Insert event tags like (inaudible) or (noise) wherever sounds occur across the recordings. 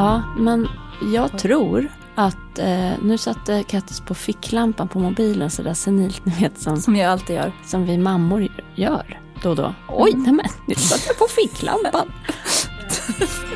Ja, men jag tror att eh, nu satte Kattis på ficklampan på mobilen sådär senilt, (laughs) ni vet som, Som jag alltid gör. som vi mammor gör då och då. Oj, nej men nu satte jag på (laughs) ficklampan. (laughs)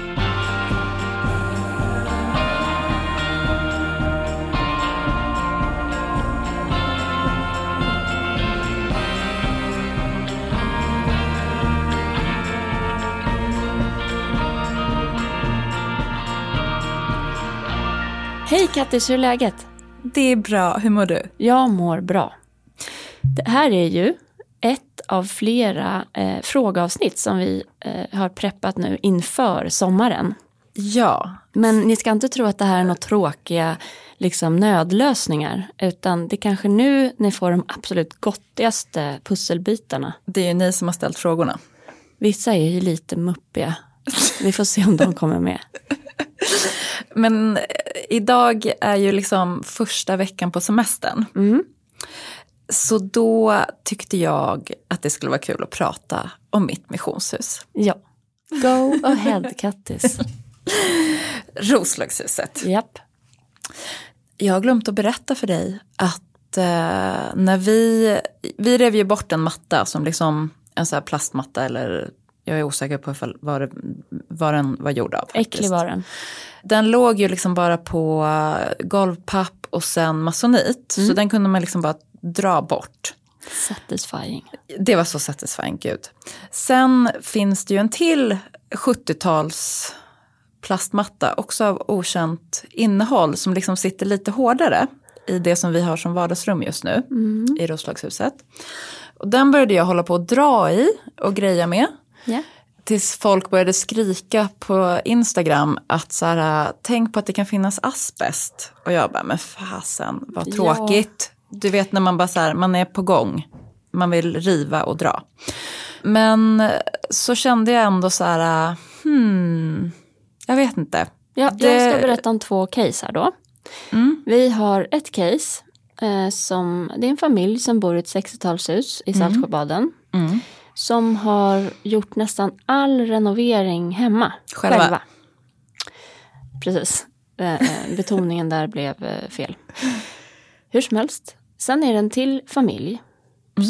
Hej Kattis, hur är läget? Det är bra. Hur mår du? Jag mår bra. Det här är ju ett av flera eh, frågeavsnitt som vi eh, har preppat nu inför sommaren. Ja. Men ni ska inte tro att det här är några tråkiga liksom, nödlösningar. Utan det är kanske nu ni får de absolut gottigaste pusselbitarna. Det är ju ni som har ställt frågorna. Vissa är ju lite muppiga. Vi får se om de kommer med. (laughs) Men eh, idag är ju liksom första veckan på semestern. Mm. Så då tyckte jag att det skulle vara kul att prata om mitt missionshus. Ja. Go ahead (laughs) Kattis. Roslagshuset. Japp. Jag har glömt att berätta för dig att eh, när vi, vi rev ju bort en matta som liksom en sån här plastmatta eller jag är osäker på vad, det, vad den var gjord av. faktiskt. Äcklig var den. Den låg ju liksom bara på golvpapp och sen masonit. Så den kunde man liksom bara dra bort. Satisfying. Det var så satisfying, gud. Sen finns det ju en till 70-tals plastmatta, också av okänt innehåll, som liksom sitter lite hårdare i det som vi har som vardagsrum just nu i Roslagshuset. Och den började jag hålla på att dra i och greja med. Ja. Tills folk började skrika på Instagram att så här, tänk på att det kan finnas asbest. Och jag bara, men fasen vad Ja. tråkigt. Du vet när man bara så här, man är på gång. Man vill riva och dra. Men så kände jag ändå så här, hmm, jag vet inte. Ja, Det- Jag ska berätta om två case här då. Mm. Vi har ett case. Eh, som, det är en familj som bor i ett 60-talshus i Saltsjöbaden. Mm. Som har gjort nästan all renovering hemma. Själva. Precis. Eh, eh, betoningen där blev eh, fel. Hur som helst. Sen är det en till familj.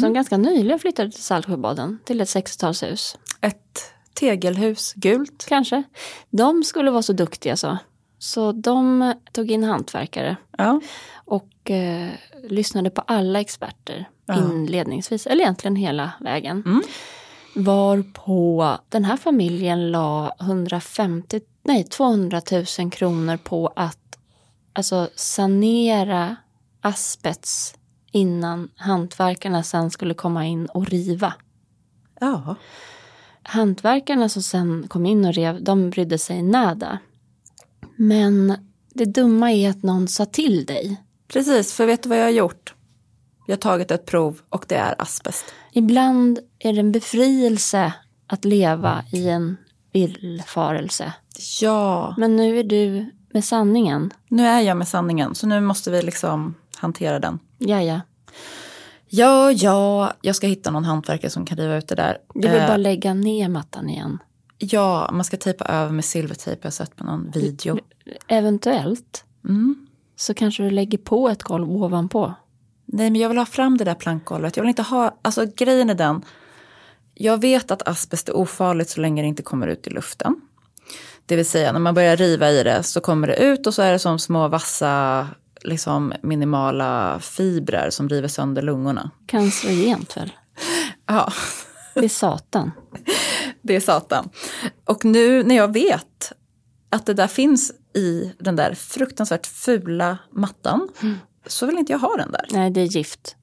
Som ganska nyligen flyttade till Saltsjöbaden. Till ett 60-talshus. Ett tegelhus, gult. Kanske. De skulle vara så duktiga så. Så de tog in hantverkare. Ja. och eh, lyssnade på alla experter Ja. inledningsvis, eller egentligen hela vägen. Mm. Varpå den här familjen la 150, nej 200 000 kronor på att alltså, sanera asbest innan hantverkarna sen skulle komma in och riva. ja. Hantverkarna som sen kom in och rev, de brydde sig nada. Men det dumma är att någon sa till dig. Precis, för vet du vad jag har gjort? Jag har tagit ett prov och det är asbest. Ibland är det en befrielse att leva i en villfarelse. Ja, Men nu är du med sanningen. nu är jag med sanningen så nu måste vi liksom hantera den. Ja, ja. Ja, ja, jag ska hitta någon hantverkare som kan riva ut det där. Du vill Eh, bara lägga ner mattan igen. Ja, man ska tejpa över med silvertejp, jag har sett på någon video. Eventuellt Mm. så kanske du lägger på ett golv ovanpå. Nej, men jag vill ha fram det där plankgolvet. Jag vill inte ha, alltså grejen är den. Jag vet att asbest är ofarligt så länge det inte kommer ut i luften. Det vill säga när man börjar riva i det så kommer det ut och så är det som små vassa, liksom minimala fibrer som river sönder lungorna. Cancerogent väl? Ja, Det är satan. det är satan. Och nu när jag vet att det där finns i den där fruktansvärt fula mattan så vill inte jag ha den där. Nej, det är gift.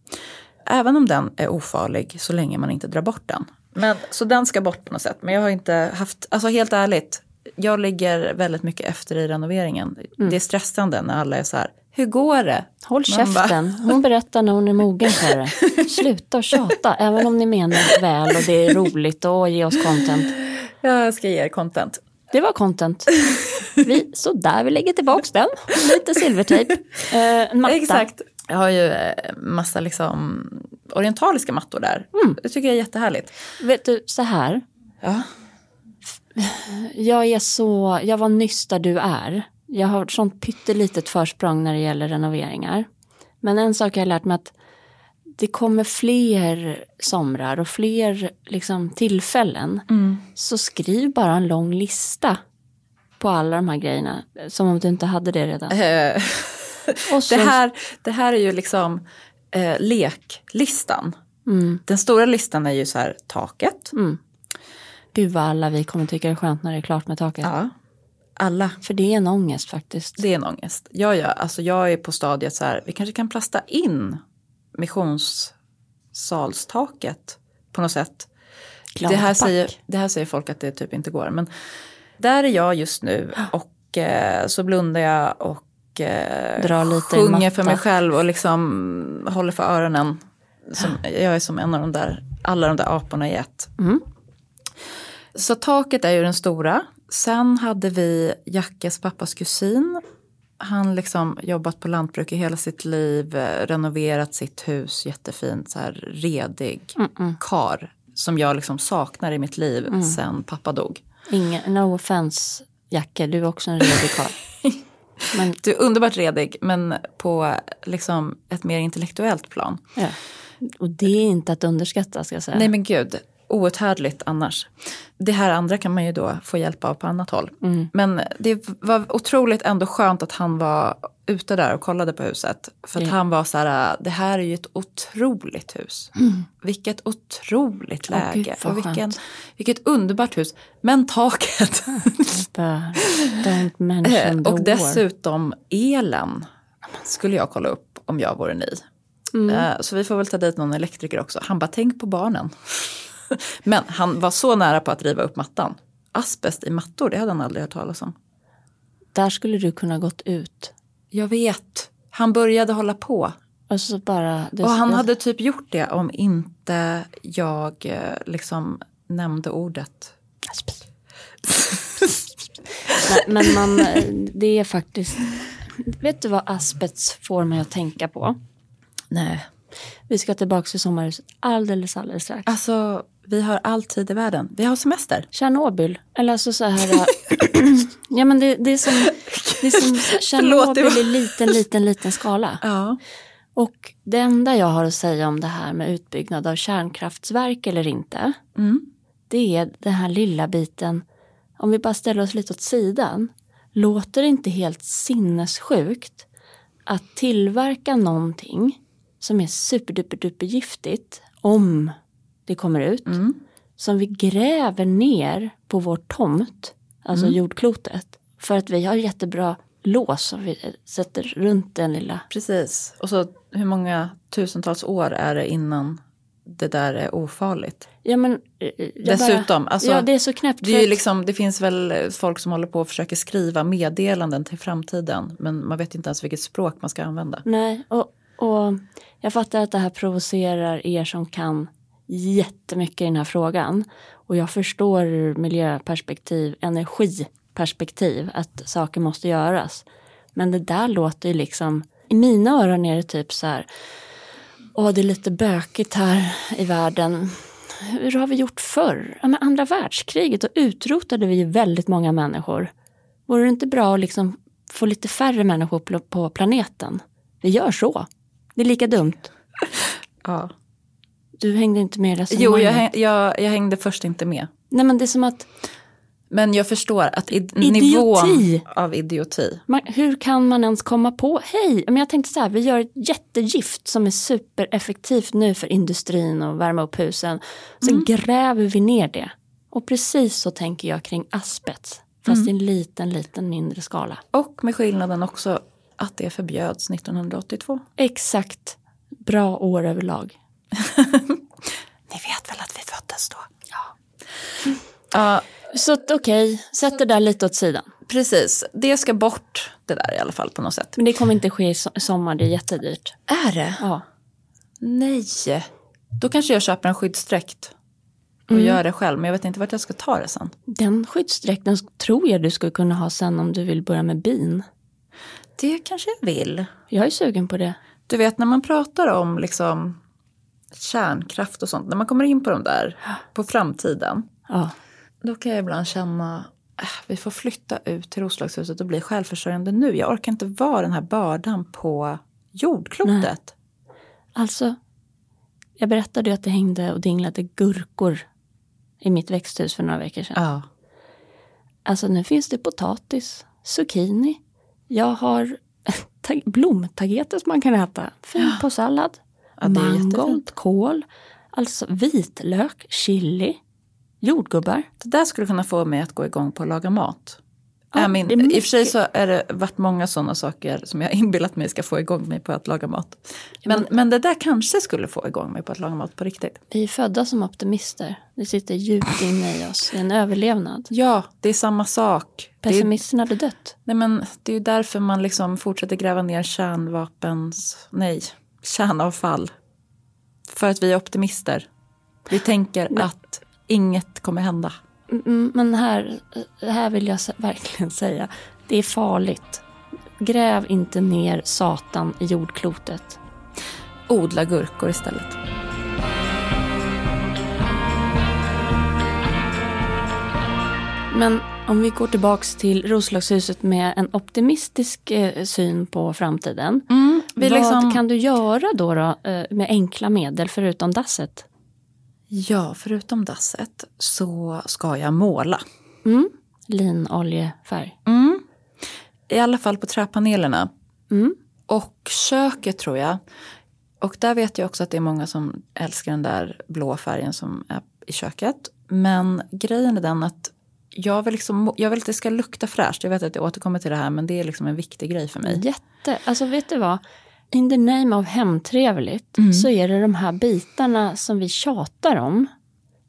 Även om den är ofarlig så länge man inte drar bort den. Men, så den ska bort på något sätt. Men jag har inte haft, alltså helt ärligt, jag ligger väldigt mycket efter i renoveringen. Det är stressande när alla är så här, hur går det? Håll käften. Hon berättar när hon är mogen för det. (laughs) Sluta tjata, även om ni menar väl och det är roligt och ge oss content. Jag ska ge er content. Det var content. Vi, så där, vi lägger tillbaks den. Lite silvertejp. Eh, matta. Exakt. Jag har ju eh, massa liksom orientaliska mattor där. Det tycker jag är jättehärligt. Vet du, så här. Ja. Jag är så, jag var nyss där du är. Jag har ett sånt pyttelitet försprång när det gäller renoveringar. Men en sak jag har lärt mig att det kommer fler somrar och fler liksom, tillfällen. Så skriv bara en lång lista på alla de här grejerna. Som om du inte hade det redan. Eh, så, det, här, det här är ju liksom eh, leklistan. mm, Den stora listan är ju så här taket. mm. Gud vad alla vi kommer tycka det är skönt när det är klart med taket. Ja. Alla. För det är en ångest faktiskt. Det är en ångest. Ja, ja, alltså jag är på stadiet så här, vi kanske kan plasta in missionssalstaket på något sätt. Det här, säger, det här säger folk att det typ inte går. Men där är jag just nu (gasps) och eh, så blundar jag och eh, Drar lite sjunger för mig själv och liksom håller för öronen. Som, (gasps) jag är som en av de där, alla de där aporna i ett. Mm. Så taket är ju den stora. Sen hade vi Jackes pappas kusin. Han liksom jobbat på lantbruk i hela sitt liv, eh, renoverat sitt hus jättefint, så här redig Mm-mm. kar som jag liksom saknar i mitt liv Mm. sen pappa dog. Ingen, no offense Jacke, du är också en redig karl. (laughs) Men Du är underbart redig men på liksom ett mer intellektuellt plan. ja. Och det är inte att underskatta ska jag säga. Nej men gud, outhärdligt annars. Det här andra kan man ju då få hjälp av på annat håll. Mm. Men det var otroligt ändå skönt att han var ute där och kollade på huset. För att Ja. han var så här, det här är ju ett otroligt hus. Vilket otroligt Mm. Åh, läge. gud, och vilken, vilket underbart hus. Men taket. (laughs) Eh, och dessutom elen skulle jag kolla upp om jag vore ni. Mm. Eh, Så vi får väl ta dit någon elektriker också. Han bara, tänk på barnen. (laughs) Men han var så nära på att riva upp mattan. Asbest i mattor, det hade han aldrig hört talas om. Där skulle du kunna gått ut. Jag vet. Han började hålla på. Och bara... Och han jag- hade typ gjort det om inte jag eh, liksom nämnde ordet. Nej, men man, det är faktiskt... Vet du vad asbest får mig att tänka på? Nej. Vi ska tillbaka till sommarhuset alldeles, alldeles strax. Alltså, vi har all tid i världen. Vi har semester. Tjernobyl. Eller alltså så här... äh, (clears throat) ja men det, det är som, det är som (laughs) Tjernobyl i liten, liten, liten skala. (laughs) Ja. Och det enda jag har att säga om det här med utbyggnad av kärnkraftsverk eller inte. Mm. Det är den här lilla biten. Om vi bara ställer oss lite åt sidan. Låter det inte helt sinnessjukt att tillverka någonting som är superduper giftigt om det kommer ut. Mm. Som vi gräver ner på vår tomt, alltså Mm. jordklotet. För att vi har jättebra lås som vi sätter runt den lilla Precis. Och så hur många tusentals år är det innan det där är ofarligt? Ja, men, eh, Dessutom, bara, alltså, ja, det är så knäppt. Det, är att- liksom, det finns väl folk som håller på och försöker skriva meddelanden till framtiden. Men man vet inte ens vilket språk man ska använda. Nej, och, och jag fattar att det här provocerar er som kan jättemycket i den här frågan. Och jag förstår ur miljöperspektiv, energiperspektiv att saker måste göras. Men det där låter ju liksom, i mina öron är det typ så här, åh det är lite bökigt här i världen. Hur har vi gjort förr? Ja, men andra världskriget, då utrotade vi ju väldigt många människor. Vore det inte bra att liksom få lite färre människor på- på planeten? Vi gör så. Det är lika dumt. Ja. Du hängde inte med i Jo, resonemanget. jag, häng- jag, jag hängde först inte med. Nej men det är som att, Men jag förstår att i, Idioti. nivån av idioti. man, hur kan man ens komma på, hej, men jag tänkte så här, vi gör ett jättegift som är supereffektivt nu för industrin och värma upp husen. Så gräver vi ner det. Och precis så tänker jag kring asbest. Fast i en liten, liten mindre skala. Och med skillnaden också att det förbjöds 1982. Exakt. Bra år överlag. (laughs) Ni vet väl att vi föddes då? Ja. Ja, Så okej, sätt det där lite åt sidan. precis. Det ska bort det där i alla fall på något sätt. Men det kommer inte ske i so- sommar, det är jättedyrt. Är det? Ja. Nej. Då kanske jag köper en skyddsdräkt och gör det själv. Men jag vet inte vart jag ska ta det sen. Den skyddsdräkten tror jag du skulle kunna ha sen om du vill börja med bin. Det kanske jag vill. Jag är sugen på det. Du vet när man pratar om liksom kärnkraft och sånt. När man kommer in på de där, (gasps) på framtiden. Ja. då kan jag ibland känna äh, vi får flytta ut till Roslagshuset och bli självförsörjande nu. Jag orkar inte vara den här bördan på jordklotet. Alltså, jag berättade ju att det hängde och dinglade gurkor i mitt växthus för några veckor sedan. Ja. Alltså nu finns det potatis, zucchini. Jag har (laughs) tag- blomtageter som man kan äta. Fint (gasps) på sallad. Ja, Mangold, kål. Alltså vitlök, chili, jordgubbar. Det där skulle kunna få mig att gå igång på att laga mat. Ja, min, det är I och för sig så är det varit många sådana saker som jag inbillat mig ska få igång mig på att laga mat. Men, men- men det där kanske skulle få igång mig på att laga mat på riktigt. Vi är födda som optimister. Det sitter djupt inne i oss. Är en överlevnad. Ja, det är samma sak. Pessimisten hade dött. nej men, det är ju därför man liksom fortsätter gräva ner kärnvapens, nej, kärnavfall. För att vi är optimister. Vi tänker att inget kommer hända. Mm, Men här, här vill jag verkligen säga, det är farligt. Gräv inte ner Satan i jordklotet. Odla gurkor istället. Men om vi går tillbaks till Roslagshuset med en optimistisk eh, syn på framtiden. vi Vad liksom- kan du göra då, då eh, med enkla medel förutom dasset? Ja, förutom dasset så ska jag måla. Mm. Linoljefärg. Mm. I alla fall på träpanelerna. Mm. Och köket tror jag. Och där vet jag också att det är många som älskar den där blå färgen som är i köket. Men grejen är den att jag vill, liksom, jag vill att det ska lukta fräscht. Jag vet att jag återkommer till det här men det är liksom en viktig grej för mig. Jätte, alltså vet du vad? In the name of hemtrevligt Mm. så är det de här bitarna som vi tjatar om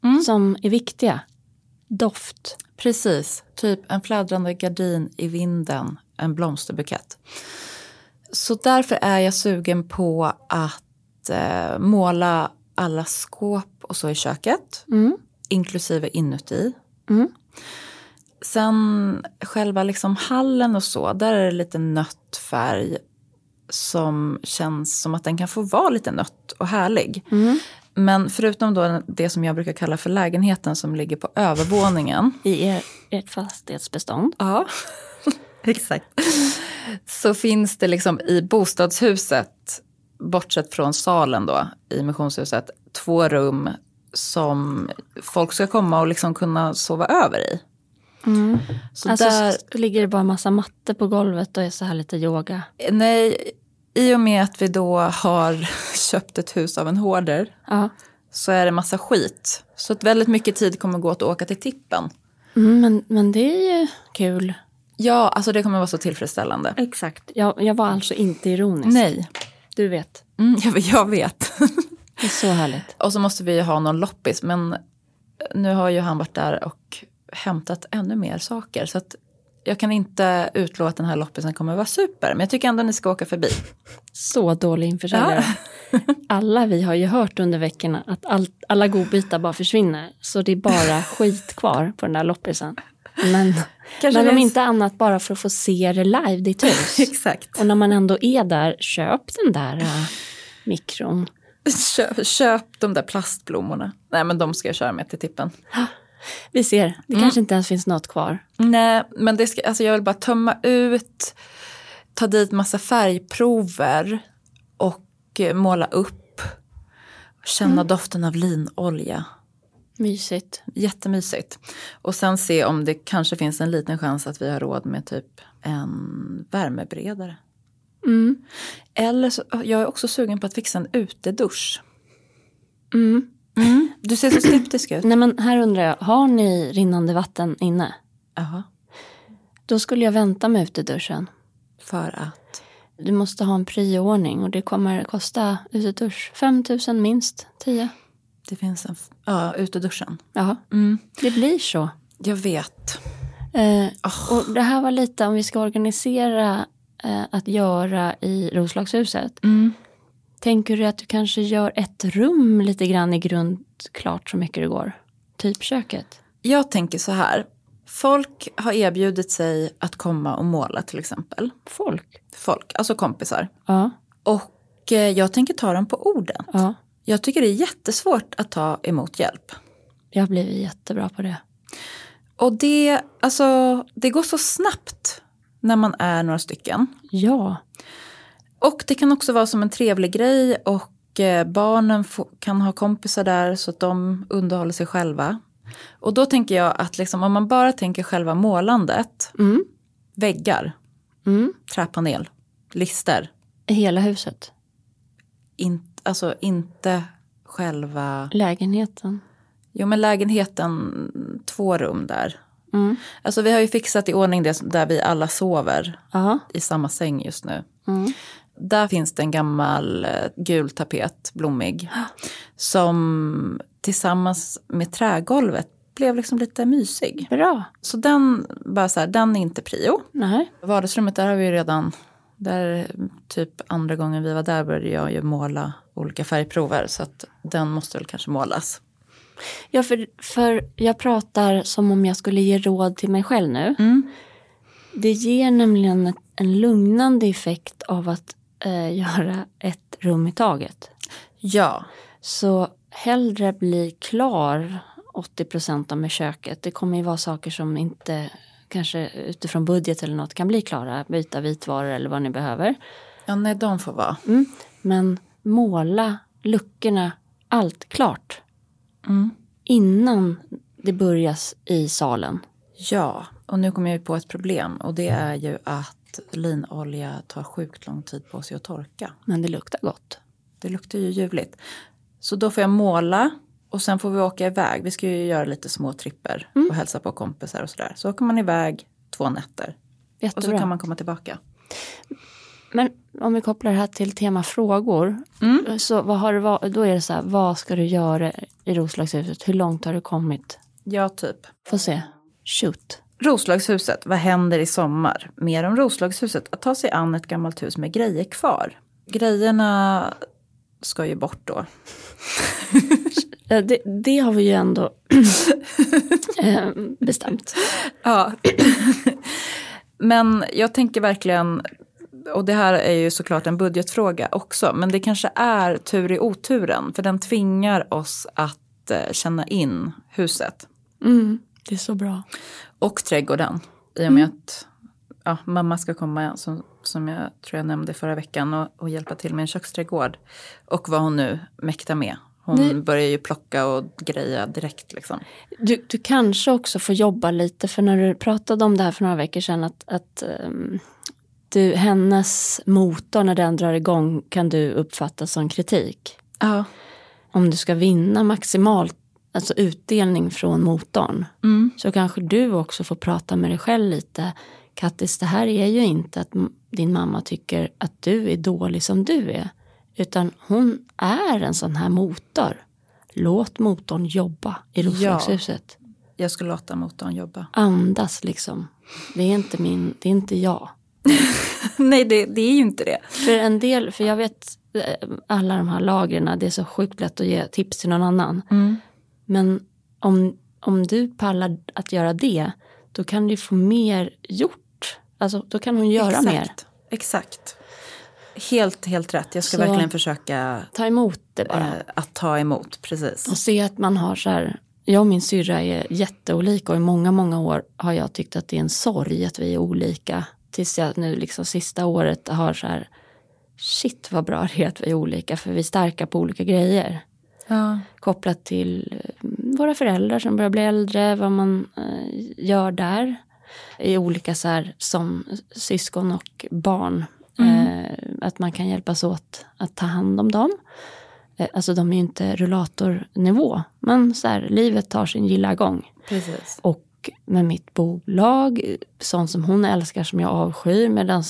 Mm. som är viktiga. Doft. Precis, typ en fladdrande gardin i vinden, en blomsterbukett. Så därför är jag sugen på att eh, måla alla skåp och så i köket, Mm. inklusive inuti. Mm. Sen själva liksom hallen och så, där är det lite nött färg som känns som att den kan få vara lite nött och härlig. Mm. Men förutom då det som jag brukar kalla för lägenheten som ligger på övervåningen (laughs) I er, ert fastighetsbestånd. Ja, (laughs) exakt. Så finns det liksom i bostadshuset, bortsett från salen då, i missionshuset, två rum som folk ska komma och liksom kunna sova över i. Så Alltså där, ligger det bara massa mattor på golvet och är så här lite yoga. nej, i och med att vi då har (laughs) köpt ett hus av en hoarder Ja. så är det massa skit. Så att väldigt mycket tid kommer gå åt att åka till tippen. Mm, men, men det är ju kul. Ja, alltså det kommer vara så tillfredsställande. Exakt. Jag, jag var alltså inte ironisk. Nej, Du vet. mm, (laughs) jag, jag vet. (laughs) Det är så härligt. Och så måste vi ju ha någon loppis. Men nu har ju han varit där och hämtat ännu mer saker. Så att jag kan inte utlova att den här loppisen kommer vara super. Men jag tycker ändå att ni ska åka förbi. Så dålig införsäljare. (laughs) Alla vi har ju hört under veckorna att all, alla godbitar bara försvinner. Så det är bara (laughs) skit kvar på den där loppisen. Men, Kanske men om inte annat bara för att få se det live, ditt hus. (laughs) Exakt. Och när man ändå är där, köp den där uh, mikron. Köp, köp de där plastblommorna. Nej men de ska jag köra med till tippen. Vi ser, det kanske inte ens finns något kvar. Nej men det ska, alltså jag vill bara tömma ut. Ta dit massa färgprover. Och eh, måla upp. Känna doften av linolja. Mysigt. Jättemysigt. Och sen se om det kanske finns en liten chans att vi har råd med typ en värmeberedare. Mm. Eller så, jag är också sugen på att fixa en utedusch. Mm. Du ser så skeptisk ut. Nej men här undrar jag, har ni rinnande vatten inne? Jaha. Då skulle jag vänta med uteduschen. För att? Du måste ha en prioordning och det kommer kosta utedusch 5 000 minst, 10. Det finns en... Ja, uteduschen. Jaha, Mm. det blir så. Jag vet. Eh, Och det här var lite om vi ska organisera eh, att göra i Roslagshuset. Mm. Tänker du att du kanske gör ett rum lite grann i grund klart så mycket det går? Typ köket? Jag tänker så här. Folk har erbjudit sig att komma och måla till exempel. Folk? Folk, alltså kompisar. Ja. Och eh, jag tänker ta dem på orden. ja. Jag tycker det är jättesvårt att ta emot hjälp. Jag har blivit jättebra på det. Och det, alltså, det går så snabbt när man är några stycken. Ja. Och det kan också vara som en trevlig grej och eh, barnen kan ha kompisar där så att de underhåller sig själva. Och då tänker jag att liksom, om man bara tänker själva målandet, Mm. väggar, Mm. träpanel, lister. Hela huset. In, alltså inte själva, Lägenheten. jo men lägenheten, två rum där. Mm. Alltså vi har ju fixat i ordning det där vi alla sover Ja. i samma säng just nu. Mm. Där finns det en gammal eh, gul tapet, blommig. Som tillsammans med trägolvet blev liksom lite mysig. Bra. Så den, bara så här, den är inte prio. Nej. Vardagsrummet, där har vi ju redan, där typ andra gången vi var där började jag ju måla olika färgprover. Så att den måste väl kanske målas. Ja, för, för jag pratar som om jag skulle ge råd till mig själv nu. Mm. Det ger nämligen en lugnande effekt av att eh, (laughs) göra ett rum i taget. Ja, Så hellre bli klar 80 procent av med köket. Det kommer ju vara saker som inte kanske utifrån budget eller något kan bli klara. Byta vitvaror eller vad ni behöver. ja nej de får vara. Mm. Men måla luckorna, allt klart. Mm. Innan det börjas i salen. Ja, och nu kommer jag ju på ett problem och det är ju att linolja tar sjukt lång tid på sig att torka. Men det luktar gott. Det luktar ju ljuvligt. Så då får jag måla och sen får vi åka iväg. Vi ska ju göra lite små tripper och hälsa på kompisar och sådär. Så åker man iväg två nätter och så Jättebra. kan man komma tillbaka. Men om vi kopplar det här till tema frågor. Så vad har var, då är det så här, vad ska du göra i Roslagshuset? Hur långt har du kommit? Ja, typ. Få se. Shoot. Roslagshuset, vad händer i sommar? Mer om Roslagshuset, att ta sig an ett gammalt hus med grejer kvar. Grejerna ska ju bort då. (laughs) Det, det har vi ju ändå (laughs) eh, bestämt. Ja. (clears throat) men jag tänker verkligen, och det här är ju såklart en budgetfråga också, men det kanske är tur i oturen, för den tvingar oss att eh, känna in huset Mm, det är så bra. och trädgården. I och med att ja, mamma ska komma, som, som jag tror jag nämnde förra veckan, och, och hjälpa till med en köksträdgård. Och vad hon nu mäktar med. Hon Nej. börjar ju plocka och greja direkt liksom. Du, du kanske också får jobba lite, för när du pratade om det här för några veckor sedan, att, att ehm, du, hennes motor när den drar igång kan du uppfatta som kritik. Ja. Om du ska vinna maximalt, alltså utdelning från motorn, Mm. så kanske du också får prata med dig själv lite. Kattis, det här är ju inte att din mamma tycker att du är dålig som du är. Utan hon är en sån här motor. Låt motorn jobba i Roslagshuset. Jag ska låta motorn jobba. Andas liksom. Det är inte min, det är inte jag. (laughs) Nej, det, det är ju inte det. För en del, för jag vet eh, alla de här lagren, det är så sjukt lätt att ge tips till någon annan. Mm. Men om, om du pallar att göra det, då kan du få mer gjort. Alltså då kan hon göra Exakt. mer. Exakt. Helt, helt rätt. Jag ska Så- verkligen försöka Ta emot det bara. eh, att ta emot. Precis. Och se att man har så här, jag och min syrra är jätteolika och i många, många år har jag tyckt att det är en sorg att vi är olika. Tills jag nu liksom sista året har så här, shit vad bra det är att vi är olika för vi är starka på olika grejer. Ja. Kopplat till eh, våra föräldrar som börjar bli äldre, vad man eh, gör där. I olika så här, som syskon och barn. Eh, att man kan hjälpas åt att ta hand om dem. Eh, alltså de är ju inte rullatornivå. Men så här, livet tar sin gilla gång. Precis. Och med mitt bolag, sånt som hon älskar som jag avskyr. Medan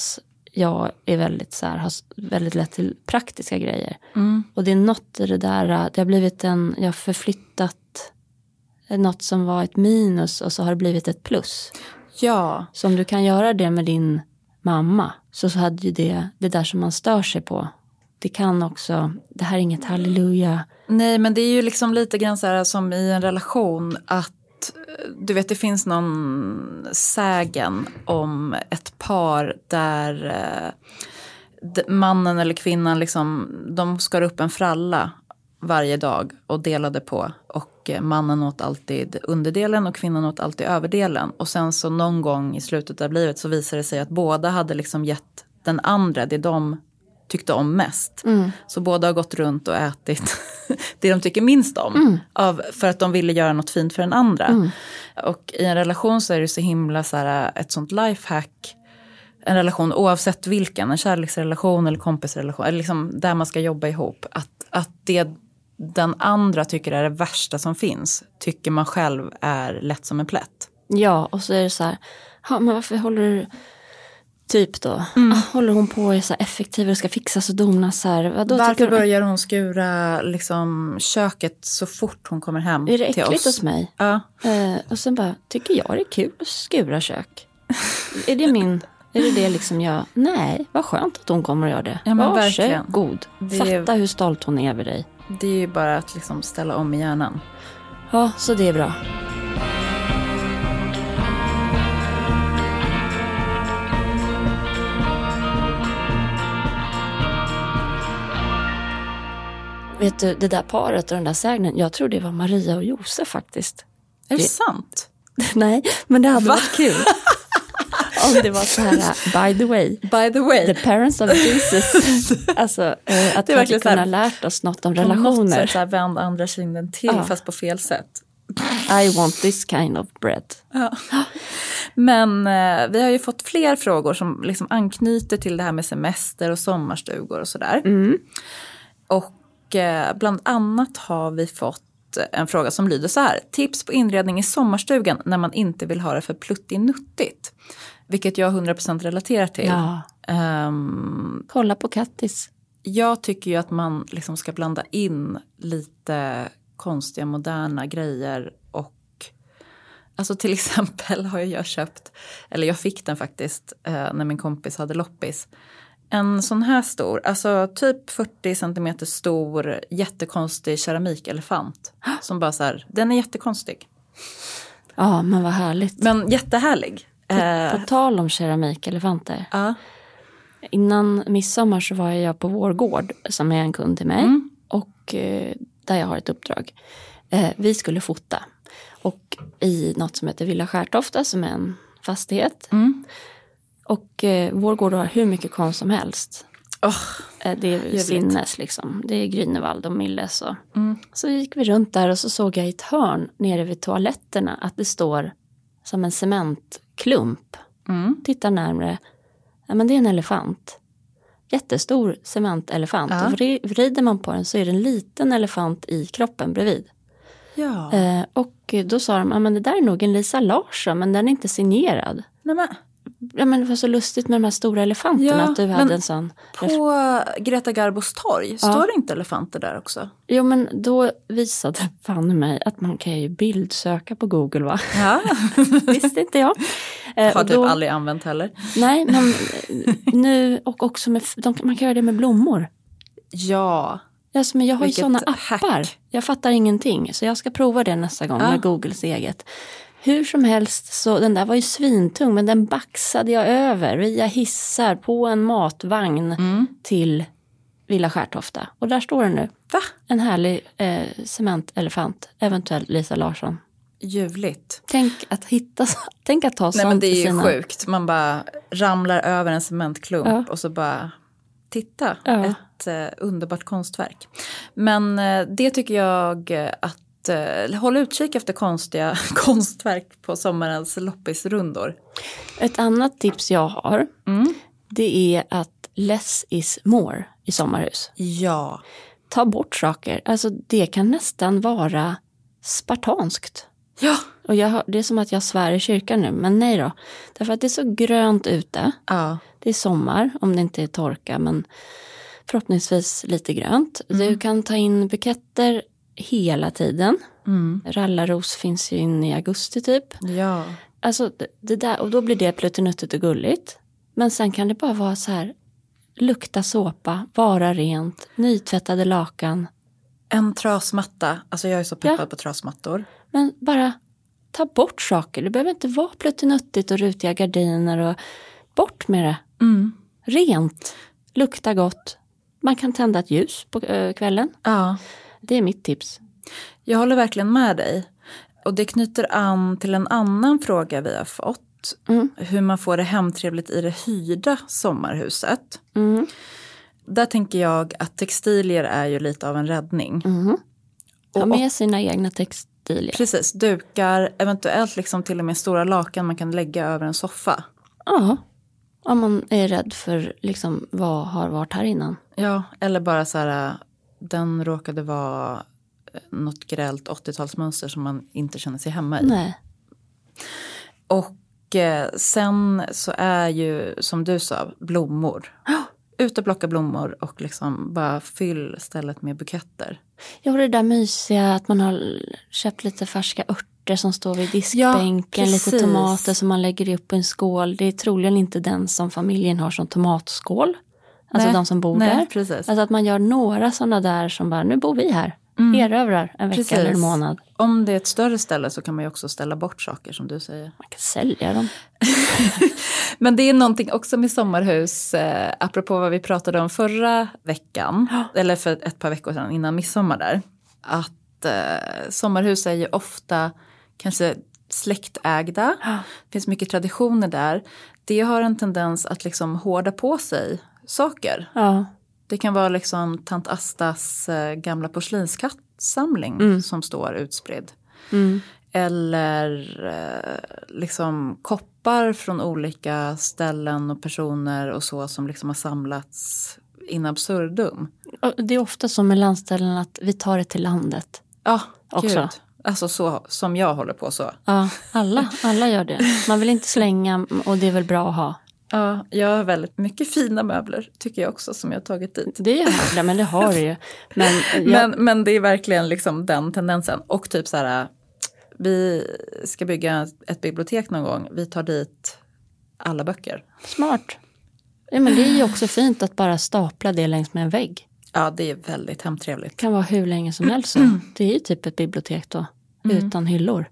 jag är väldigt så här, har väldigt lätt till praktiska grejer. Mm. Och det är något i det där, äh, det har blivit en, jag har förflyttat något som var ett minus och så har det blivit ett plus. Ja, Så om du kan göra det med din mamma så, så hade ju det, det där som man stör sig på. Det kan också, det här är inget halleluja. nej men det är ju liksom lite grann så här som i en relation att du vet det finns någon sägen om ett par där eh, mannen eller kvinnan liksom, de skar upp en fralla varje dag och delade på. Och eh, mannen åt alltid underdelen och kvinnan åt alltid överdelen. Och sen så någon gång i slutet av livet så visade det sig att båda hade liksom gett den andra det de tyckte om mest. Mm. Så båda har gått runt och ätit (laughs) (laughs) det de tycker minst om. Mm. Av, för att de ville göra något fint för den andra. Och i en relation så är det så himla så här, ett sånt lifehack. En relation oavsett vilken, en kärleksrelation eller kompisrelation. Eller liksom där man ska jobba ihop. Att, att det den andra tycker är det värsta som finns. Tycker man själv är lätt som en plätt. Ja, och så är det så här, ja, men varför håller du, typ då, Mm. ah, håller hon på och är så effektiv och ska fixas och donas så här. Vadå, Varför du- börjar hon skura liksom, köket så fort hon kommer hem Är det till äckligt oss? hos mig? Ja. Eh, och sen bara, tycker jag det är kul att skura kök? (laughs) är det min, är det det liksom jag, nej, vad skönt att hon kommer och gör det. Ja, men verkligen. God. Det Fatta hur stolt hon är över dig. Det är ju bara att liksom ställa om i hjärnan. Ja, så det är bra. Vet du, det där paret och den där sägnen, jag tror det var Maria och Josef faktiskt. Är det, Det- sant? (laughs) Nej, men det hade varit kul. Om det var så här, (laughs) by the way, By the way. the parents of Jesus. (laughs) alltså, eh, att Det vi här- kunnat lärt oss något om På något relationer. sätt så här vänd andra kinden till Ja. fast på fel sätt. I want this kind of bread. Men eh, vi har ju fått fler frågor som liksom anknyter till det här med semester och sommarstugor och sådär. Mm. Och bland annat har vi fått en fråga som lyder så här. Tips på inredning i sommarstugan när man inte vill ha det för pluttinuttigt. Vilket jag 100% relaterar till. Ja. Ehm, Kolla på Kattis. jag tycker ju att man liksom ska blanda in lite konstiga moderna grejer och Alltså till (laughs) exempel har jag köpt, eller jag fick den faktiskt eh, när min kompis hade loppis. En sån här stor, alltså typ 40 centimeter stor jättekonstig keramikelefant. (gasps) Som bara så här, den är jättekonstig. Ja, men vad härligt. Men jättehärlig. Eh, På tal om keramikelefanter. ja. Innan midsommar så var jag på vår gård som är en kund till mig. Och eh, där jag har ett uppdrag. Eh, vi skulle fota. Och i något som heter Villa Skärtofta som är en fastighet. Mm. Och eh, vår gård har hur mycket konst som helst. Eh, det är Ljuvligt. sinnes liksom. Det är Grünewald och Milles och. Mm. Så gick vi runt där och så såg jag i ett hörn nere vid toaletterna att det står som en cementklump. Mm. Tittar närmre. Ja, men det är en elefant. Jättestor cementelefant. Ja. Och vri- vrider man på den så är det en liten elefant i kroppen bredvid. Ja. Eh, och då sa de, ja men det där är nog en Lisa Larsson men den är inte signerad. Nej, men, Ja men det var så lustigt med de här stora elefanterna Ja, att du hade en sån. på Greta Garbos torg, står det inte elefanter där också? Jo men då visade (laughs) Fanny mig att man kan ju bildsöka på Google va? Ja. (laughs) Visste inte jag. Eh, Har och typ då, aldrig använt heller. Nej men (laughs) nu och också med, de, man kan göra det med blommor. Ja. Alltså, men jag har Vilket ju sådana hack. appar. Jag fattar ingenting. Så jag ska prova det nästa gång Ja. med Googles eget. Hur som helst, så den där var ju svintung men den baxade jag över via hissar på en matvagn Mm. till Villa Skärtofta. Och där står den nu. Va? En härlig eh, cementelefant, eventuellt Lisa Larsson. Ljuvligt. Tänk att hitta, tänk att ta Nej sånt men det är ju sina... sjukt. Man bara ramlar över en cementklump Ja. och så bara titta. Ja. Ett eh, underbart konstverk. Men eh, det tycker jag eh, att eh, håll utkik efter konstiga (laughs) konstverk på sommarens loppisrundor. Ett annat tips jag har, Mm. det är att less is more i sommarhus. Ja. ta bort saker. Alltså det kan nästan vara spartanskt. Ja. Och jag, det är som att jag svär i kyrkan nu, men nej då. Därför att det är så grönt ute. Ja. Det är sommar, om det inte är torka, men förhoppningsvis lite grönt. Du kan ta in buketter hela tiden. Mm. Rallarros finns ju in i augusti typ. Ja. Alltså det, det där, och då blir det pluttinuttigt och gulligt. Men sen kan det bara vara så här, lukta såpa, vara rent, nytvättade lakan. En trasmatta. Alltså jag är så peppad Ja. på trasmattor. Men bara ta bort saker. Det behöver inte vara pluttinuttigt och rutiga gardiner. Och bort med det. Mm. Rent, lukta gott. Man kan tända ett ljus på eh, kvällen. Ja. Det är mitt tips. Jag håller verkligen med dig. Och det knyter an till en annan fråga vi har fått. Mm. Hur man får det hemtrevligt i det hyrda sommarhuset. Mm. Där tänker jag att textilier är ju lite av en räddning. Mm. Ha med sina egna textilier. Precis, dukar, eventuellt liksom till och med stora lakan man kan lägga över en soffa. Ja, om man är rädd för liksom, vad har varit här innan. Ja, eller bara så här, äh, den råkade vara äh, något grällt 80-talsmönster som man inte känner sig hemma i. Nej. Och eh, sen så är ju, som du sa, blommor. Ut och plocka blommor och liksom bara fyll stället med buketter. Ja, och det där mysiga att man har köpt lite färska örter som står vid diskbänken, lite precis. tomater som man lägger upp i en skål. Det är troligen inte den som familjen har som tomatskål. Alltså Nej, de som bor nej, där. precis. Alltså att man gör några sådana där som bara, nu bor vi här. Erövrar en vecka Precis. eller en månad. Om det är ett större ställe så kan man ju också ställa bort saker som du säger. Man kan sälja dem. (laughs) Men det är någonting också med sommarhus, eh, apropå vad vi pratade om förra veckan, eller för ett par veckor sedan innan midsommar där. Att eh, sommarhus är ju ofta kanske släktägda, det finns mycket traditioner där. Det har en tendens att liksom hårda på sig saker. Ja, Det kan vara liksom tant Astas eh, gamla porslinskattsamling som står utspridd. mm. Eller eh, liksom koppar från olika ställen och personer och så som liksom har samlats in absurdum. Det är ofta så med landställen att vi tar det till landet. Ja, Också. gud. Alltså så som jag håller på så. Ja, alla, alla gör det. Man vill inte slänga och det är väl bra att ha. Ja, jag har väldigt mycket fina möbler tycker jag också som jag har tagit dit. Det är jävla, men det har du ju. Men, jag, Men, men det är verkligen liksom den tendensen. Och typ så här, vi ska bygga ett bibliotek någon gång. Vi tar dit alla böcker. smart. Ja, men det är ju också fint att bara stapla det längs med en vägg. Ja, det är väldigt hemtrevligt. Det kan vara hur länge som helst så. (clears throat) Det är ju typ ett bibliotek då. Utan hyllor.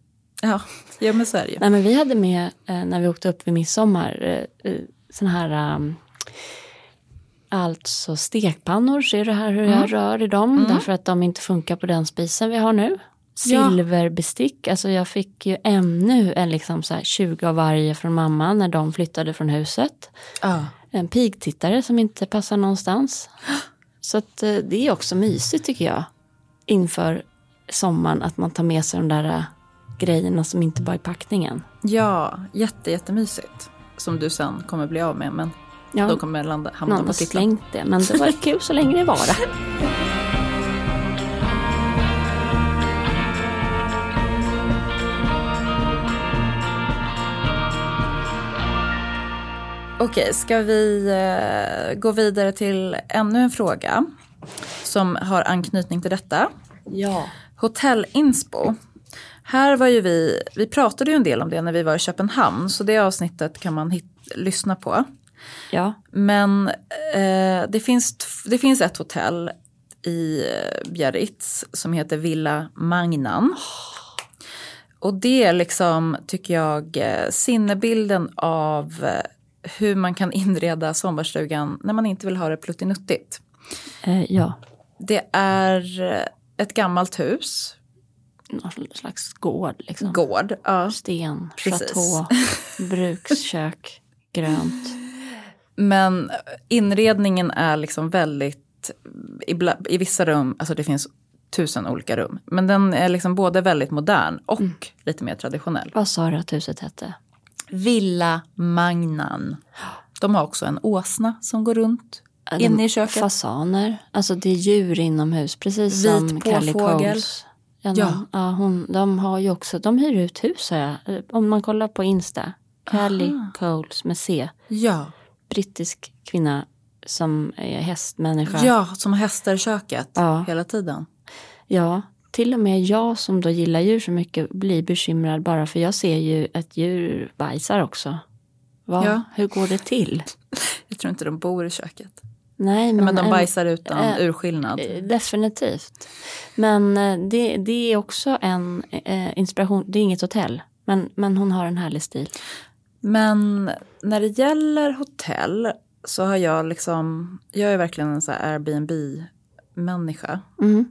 Ja, ja men så är det ju. Nej men vi hade med eh, när vi åkte upp vid midsommar eh, eh, såna här um, Alltså stekpannor, ser du här hur jag rör i dem? Därför att de inte funkar på den spisen vi har nu. Silverbestick, alltså jag fick ju ännu en liksom så här 20 av varje från mamma när de flyttade från huset. Ja. En pigtittare som inte passar någonstans. Så att det är också mysigt tycker jag. Inför sommaren att man tar med sig de där grejerna som inte bara är packningen. Ja, jätte, jättemysigt. Som du sen kommer bli av med, men Ja, de kommer landa, hamna någon på titeln. slängt det, men det var kul så länge det var det. Okej, ska vi eh, gå vidare till ännu en fråga som har anknytning till detta. Ja. Hotell Inspo. Här var ju vi, vi pratade ju en del om det när vi var i Köpenhamn, så det avsnittet kan man hit, lyssna på. Ja. Men eh, det, finns, det finns ett hotell i eh, Biarritz som heter Villa Magnan. Och det är liksom, tycker jag, eh, sinnebilden av eh, hur man kan inreda sommarstugan när man inte vill ha det pluttinuttigt. Eh, ja. Det är ett gammalt hus, Någon slags gård liksom. gård. Ja. Sten, chateau, (laughs) brukskök, grönt. Men inredningen är liksom väldigt, i, i vissa rum, alltså det finns tusen olika rum. Men den är liksom både väldigt modern och lite mer traditionell. Vad sa du att huset hette? Villa Magnan. De har också en åsna som går runt Ja, inne i köket. Fasaner. Alltså det är djur inomhus, precis Vit som påfågel. Coles. Ja, Ja. ja hon, de har ju också, de hyr ut hus har jag. Om man kollar på Insta. Callie Coles med C. Ja. Brittisk kvinna som är hästmänniska. ja, som har hästar i köket Ja. hela tiden. Ja, till och med jag som då gillar djur så mycket blir bekymrad bara för jag ser ju att djur bajsar också. Va? Ja. Hur går det till? (laughs) Jag tror inte de bor i köket. Nej, men, Men de bajsar utan eh, urskillnad. eh, Definitivt. Men eh, det, det är också en eh, inspiration. Det är inget hotell, men, men hon har en härlig stil. Men när det gäller hotell så har jag liksom, jag är verkligen en så här Airbnb-människa. Mm.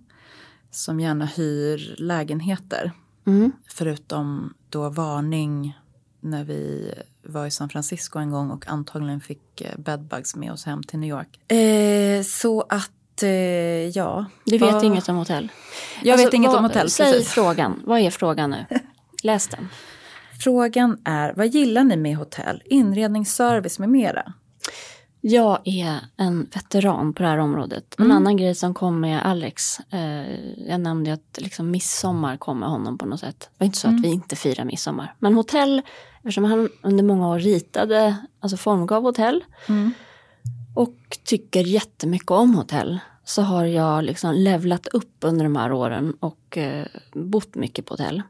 som gärna hyr lägenheter. Mm. Förutom då varning när vi var i San Francisco en gång och antagligen fick eh, bedbugs med oss hem till New York. Eh, så att, eh, ja. Du vet vad- inget om hotell? Jag Alltså, vet inget vad- om hotell, Säg precis. frågan. Vad är frågan nu? (laughs) Läs den. Frågan är, vad gillar ni med hotell? Inredning, service med mera? Jag är en veteran på det här området. En Mm. annan grej som kom med Alex. Eh, jag nämnde att liksom midsommar kom med honom på något sätt. Det var inte så Mm. att vi inte firar midsommar. Men hotell, eftersom han under många år ritade, alltså formgav hotell. Mm. Och tycker jättemycket om hotell. Så har jag liksom levlat upp under de här åren och eh, bott mycket på hotell.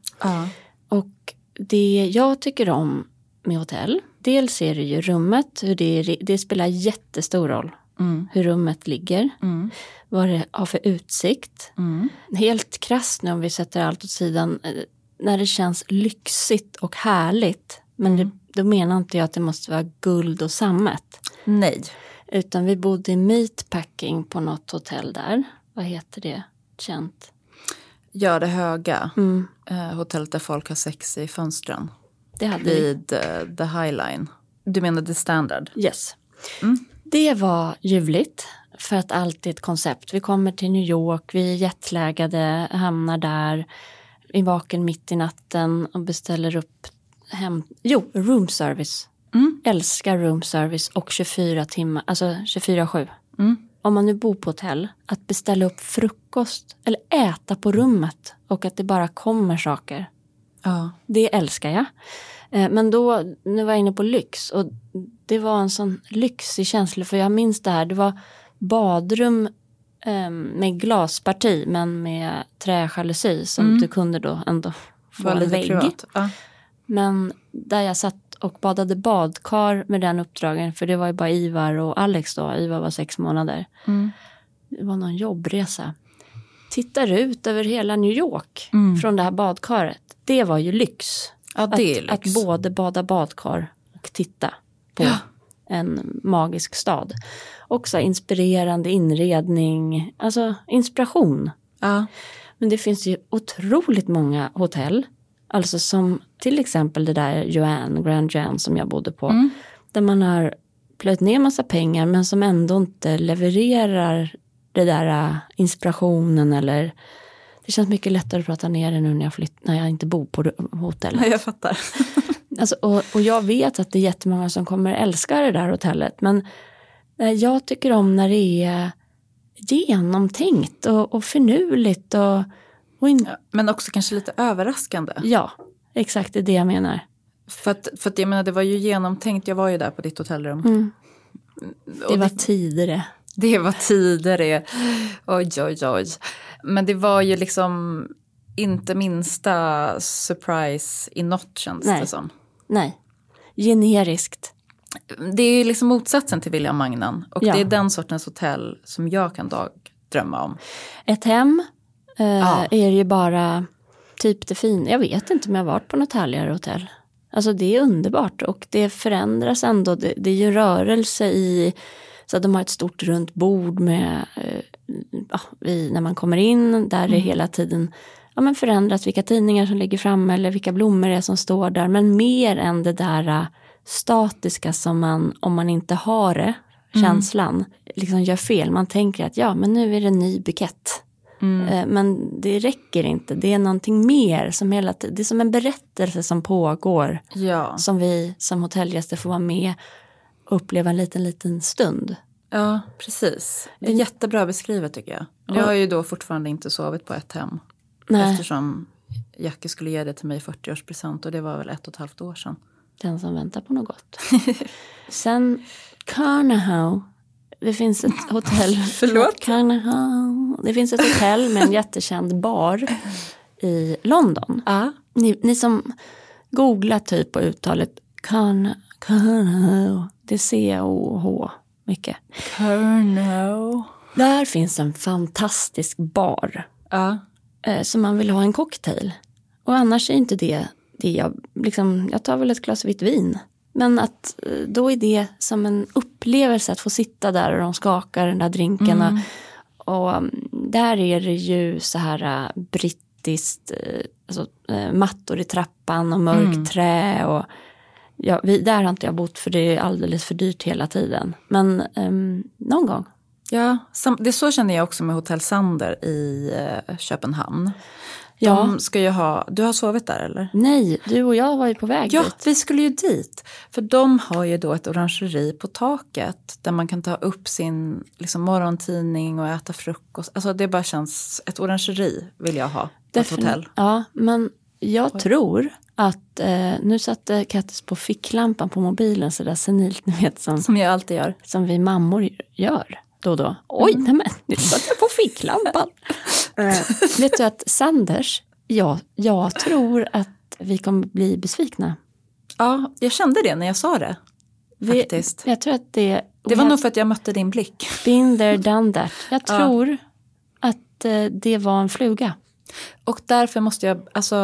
Och det jag tycker om med hotell, dels är det ju rummet, hur det, är, det spelar jättestor roll Mm. hur rummet ligger, Mm. vad det har för utsikt. Mm. Helt krasst nu om vi sätter allt åt sidan, eh, när det känns lyxigt och härligt. Men det, då menar inte jag att det måste vara guld och sammet. Nej. Utan vi bodde i Meatpacking på något hotell där. Vad heter det? Känt. Ja, det höga. Mm, Eh, hotellet där folk har sex i fönstren. Det hade vi. Vid eh, The High Line. Du menar The Standard? Yes. Mm. Det var ljuvligt för att allt är ett koncept. Vi kommer till New York, vi är jetlaggade, hamnar där, är vaken mitt i natten och beställer upp hem. Jo, room service. Mm. Älskar room service och 24 timmar, alltså 24-7. Mm. Om man nu bor på hotell, att beställa upp frukost eller äta på rummet och att det bara kommer saker. Ja. Det älskar jag. Eh, Men då, nu var jag inne på lyx och det var en sån lyxig känsla för jag minns det här, det var badrum eh, med glasparti men med träjalusi som Mm. du kunde då ändå få en vägg. Ja. Men där jag satt och badade badkar med den uppdragen för det var ju bara Ivar och Alex då, Ivar var sex månader. Mm. Det var någon jobbresa. Tittar ut över hela New York Mm. från det här badkaret. Det var ju lyx. ja, Att, lyx. att både bada badkar och titta på Ja. en magisk stad. Också inspirerande inredning, alltså inspiration. Ja. Men det finns ju otroligt många hotell, alltså som till exempel det där Joanne, Grand Joanne som jag bodde på, Mm. där man har plöjt ner massa pengar men som ändå inte levererar det där äh, inspirationen eller det känns mycket lättare att prata ner det nu när jag, flytt, när jag inte bor på det- hotellet. ja, jag fattar. (laughs) Alltså, och, och jag vet att det är jättemånga som kommer älska det där hotellet. Men eh, jag tycker om när det är genomtänkt och, och finurligt. Och, och in, Men också kanske lite överraskande. ja, exakt det är det jag menar. För att, för att jag menar, det var ju genomtänkt. Jag var ju där på ditt hotellrum. Mm. Det var tidigare. Det var tider det. Oj, oj, oj. Men det var ju liksom inte minsta surprise i något känns Nej. det som. Nej, generiskt. Det är ju liksom motsatsen till William Magnan. Och Ja. det är den sortens hotell som jag kan dagdrömma om. Ett hem eh, Ja. är ju bara typ det fina. Jag vet inte om jag varit på något härligare hotell. Alltså det är underbart och det förändras ändå. Det, det är ju rörelse i så de har ett stort runt bord med eh, ja, vi, när man kommer in där det hela tiden ja, men förändras vilka tidningar som ligger framme eller vilka blommor det är som står där. Men mer än det där eh, statiska som man, om man inte har det, känslan, liksom gör fel. Man tänker att ja, men nu är det en ny bukett. Eh, Men det räcker inte. Det är någonting mer som hela tiden, det är som en berättelse som pågår. Ja, Som vi som hotellgäster får vara med uppleva en liten, liten stund. ja precis. Det är jättebra beskrivet tycker jag. Jag har ju då fortfarande inte sovit på ett hem. Nej, Eftersom Jackie skulle ge det till mig i 40-årspresent och det var väl ett och ett halvt år sedan. den som väntar på något gott. (laughs) Sen Carnahan. Det finns ett hotell. (laughs) Förlåt? Carnahan. Det finns ett hotell med en (laughs) jättekänd bar i London. Ja. Ni, ni som googlar typ på uttalet Carn, Carnahan. Det är C-O-H mycket. Carno. Där finns en fantastisk bar Ja. eh, som man vill ha en cocktail. Och annars är inte det det jag, liksom, jag tar väl ett glas vitt vin. Men att eh, då är det som en upplevelse att få sitta där och de skakar den där drinkarna. Och mm, där är det ju så här äh, brittiskt, alltså, mattor i trappan och mörkt Mm. trä. Och, ja, vi, där har inte jag bott för det är alldeles för dyrt hela tiden. Men ehm, någon gång. Ja, det så känner jag också med Hotell Sander i eh, Köpenhamn. De Ja. ska ju ha, du har sovit där eller? Nej, du och jag var ju på väg Ja, dit. vi skulle ju dit. För de har ju då ett orangeri på taket där man kan ta upp sin liksom, morgontidning och äta frukost. Alltså det bara känns, ett orangeri vill jag ha på ett hotell. Ja, men jag tror att, eh, nu satte Kattis på ficklampan på mobilen så där senilt, ni vet som, Som jag alltid gör. som vi mammor gör då och då. Oj, Mm. nej men nu satte jag på ficklampan. (laughs) eh, vet du att Sanders, ja, jag tror att vi kommer bli besvikna. Ja, jag kände det när jag sa det. Vi, Faktiskt. jag tror att det... Det var nog för att jag mötte din blick. Been there, done that. Jag (laughs) Ja. tror att eh, det var en fluga. Och därför måste jag, alltså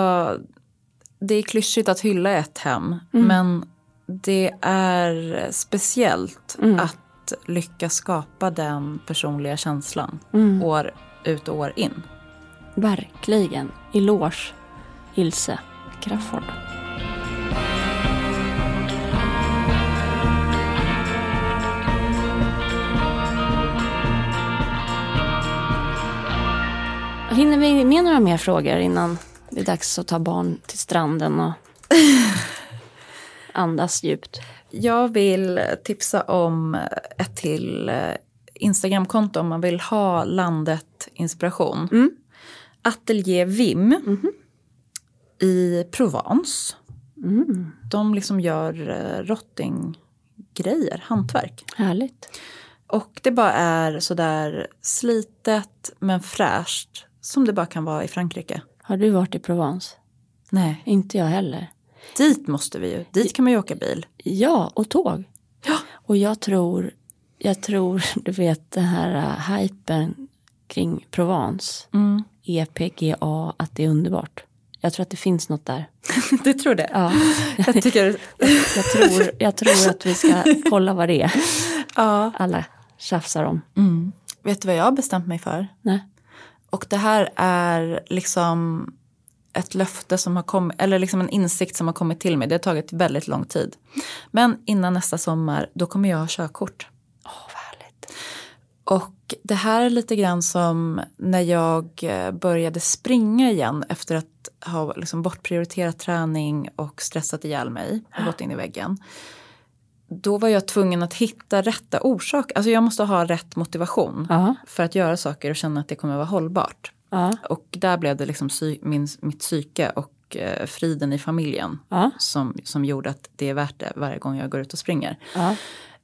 det är klyschigt att hylla ett hem. Mm. Men det är speciellt Mm. att lyckas skapa den personliga känslan Mm. år ut och år in. Verkligen. Eloge, Ilse Crafoord. Hinner vi med några mer frågor innan det är dags att ta barn till stranden och (laughs) andas djupt? Jag vill tipsa om ett till eh, Instagramkonto om man vill ha landet inspiration. Mm. Atelier Vim i Provence. Mm. De liksom gör eh, rottinggrejer, hantverk. Härligt. Och det bara är sådär slitet men fräscht som det bara kan vara i Frankrike. Har du varit i Provence? Nej, Inte jag heller. dit måste vi ju. Dit kan man ju åka bil. Ja, och tåg. Ja. Och jag tror, jag tror, (laughs) du vet den här uh, hypen kring Provence, Mm. EPGA, att det är underbart. Jag tror att det finns något där. (laughs) Du tror det? Ja, Jag tycker... (laughs) jag, tror, jag tror att vi ska kolla vad det är ja. alla tjafsar om. Mm. Vet du vad jag har bestämt mig för? Nej. Och det här är liksom ett löfte som har kommit, eller liksom en insikt som har kommit till mig. Det har tagit väldigt lång tid. Men innan nästa sommar, då kommer jag ha körkort. Åh, vad härligt. Och det här är lite grann som när jag eh, började springa igen efter att ha liksom bortprioriterat träning och stressat ihjäl mig och gått in i väggen. Då var jag tvungen att hitta rätta orsaker. Alltså jag måste ha rätt motivation Ja, för att göra saker och känna att det kommer vara hållbart. ja, Och där blev det liksom min, mitt psyke och eh, friden i familjen ja. som, som gjorde att det är värt det varje gång jag går ut och springer.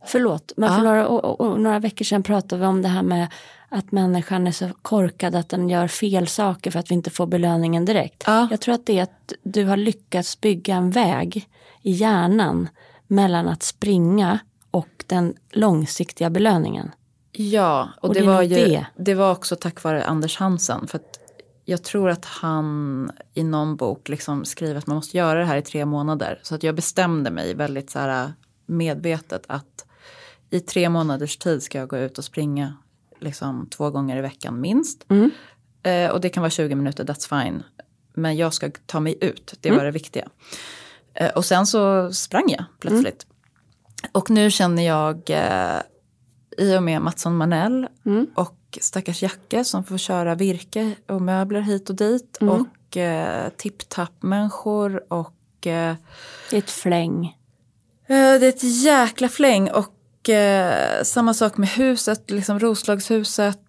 Förlåt, men för Ja. några, och, och några veckor sedan pratade vi om det här med att människan är så korkad att den gör fel saker för att vi inte får belöningen direkt. Ja. Jag tror att det är att du har lyckats bygga en väg i hjärnan mellan att springa och den långsiktiga belöningen. Ja, och, Och det, det var ju, det. det var också tack vare Anders Hansen. För att jag tror att han i någon bok liksom skriver att man måste göra det här i tre månader. Så att jag bestämde mig väldigt så här medvetet att i tre månaders tid ska jag gå ut och springa liksom två gånger i veckan minst. Mm. Eh, och det kan vara 20 minuter, that's fine. Men jag ska ta mig ut, det Mm. var det viktiga. Eh, och sen så sprang jag plötsligt. Och nu känner jag eh, i och med Mattsson Manell Mm. och stackars Jacke som får köra virke och möbler hit och dit. Mm. Och eh, tipp-tapp-människor och eh, Det är ett fläng. Eh, Det är ett jäkla fläng och eh, samma sak med huset, liksom Roslagshuset.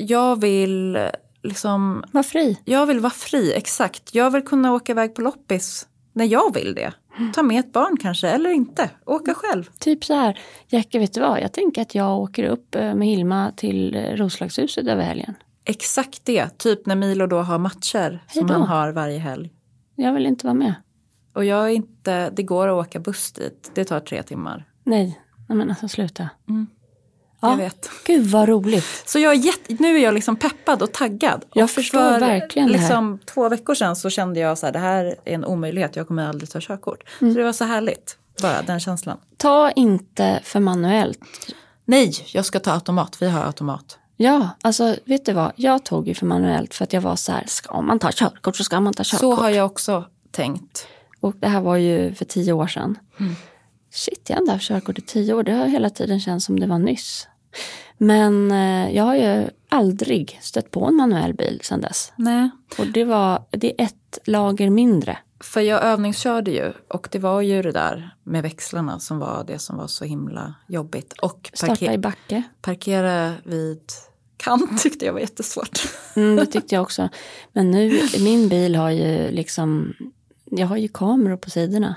Jag vill liksom, Var fri. jag vill vara fri, exakt. Jag vill kunna åka iväg på loppis när jag vill det. Ta med ett barn kanske, eller inte. Åka själv. Typ så här, Jacke vet du vad, jag tänker att jag åker upp eh, med Hilma till eh, Roslagshuset över helgen. Exakt det, typ när Milo då har matcher som Hejdå. han har varje helg. Jag vill inte vara med. Och jag är inte, det går att åka buss dit, det tar tre timmar. Nej, nej men alltså sluta. Mm. Ja. Jag vet. Gud vad roligt. Så jag är jätte, nu är jag liksom peppad och taggad. Jag och förstår verkligen det här. liksom, Två veckor sedan så kände jag så här, det här är en omöjlighet, jag kommer aldrig ta körkort. Mm. Så det var så härligt, bara den känslan. Ta inte för manuellt. Nej, jag ska ta automat, vi har automat. Ja, alltså vet du vad? Jag tog ju för manuellt för att jag var så här, ska man ta körkort så ska man ta körkort. Så har jag också tänkt. Och det här var ju för tio år sedan. Mm. Shit, jag har inte haft körkort i tio år. Det har hela tiden känts som det var nyss. Men eh, jag har ju aldrig stött på en manuell bil sedan dess. Nej. Och det, var, det är ett lager mindre. För jag övningskörde ju och det var ju det där med växlarna som var det som var så himla jobbigt. Och Starta i backe. parkera vid kant (laughs) tyckte jag var jättesvårt. Mm, det tyckte jag (laughs) också. Men nu, min bil har ju liksom, jag har ju kameror på sidorna.